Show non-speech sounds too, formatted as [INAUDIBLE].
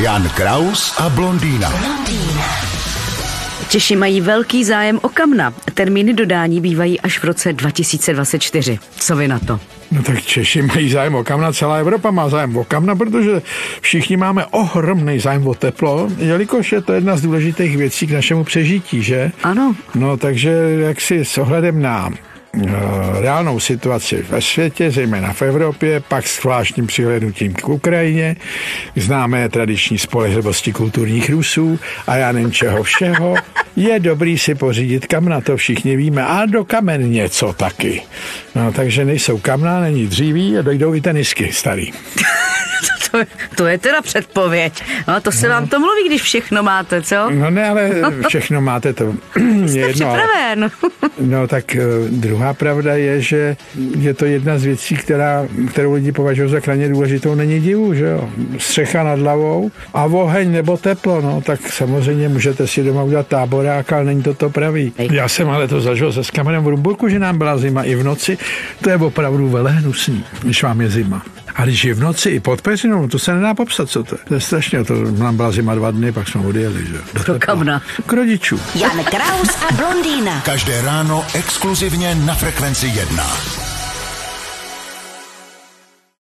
Jan Kraus a blondýna. Češi mají velký zájem o kamna. Termíny dodání bývají až v roce 2024. Co vy na to? No tak Češi mají zájem o kamna, celá Evropa má zájem o kamna, protože všichni máme ohromný zájem o teplo, jelikož je to jedna z důležitých věcí k našemu přežití, že? Ano. No takže jak si s ohledem na reálnou situaci ve světě, zejména v Evropě, pak s zvláštním přihlednutím k Ukrajině, známé tradiční spolehlivosti kulturních Rusů a já nevím čeho všeho, je dobrý si pořídit kamna, to všichni víme, a do kamen něco taky. No, takže nejsou kamna, není dříví a dojdou i tenisky starý. To, to je teda předpověď. No, to se no. vám to mluví, když všechno máte, co? No ne, ale všechno máte to. [CLEARS THROAT] Jste jedno, připraven. Ale, [LAUGHS] no tak uh, druhá pravda je, že je to jedna z věcí, která, kterou lidi považují za krajně důležitou, není divu, že jo. Střecha nad hlavou a oheň nebo teplo, no tak samozřejmě můžete si doma udělat táborák, ale není to to pravý. Ej. Já jsem ale to zažil se s kamerem v Rumburku, že nám byla zima i v noci. To je opravdu velehnusný, když vám je zima. A když je v noci i pod peřinou, to se nedá popsat, co to je. To je strašně, to nám byla zima dva dny, pak jsme odjeli, že? Do, Do kamna. K rodičů. Jan Kraus a blondýna. Každé ráno exkluzivně na Frekvenci 1.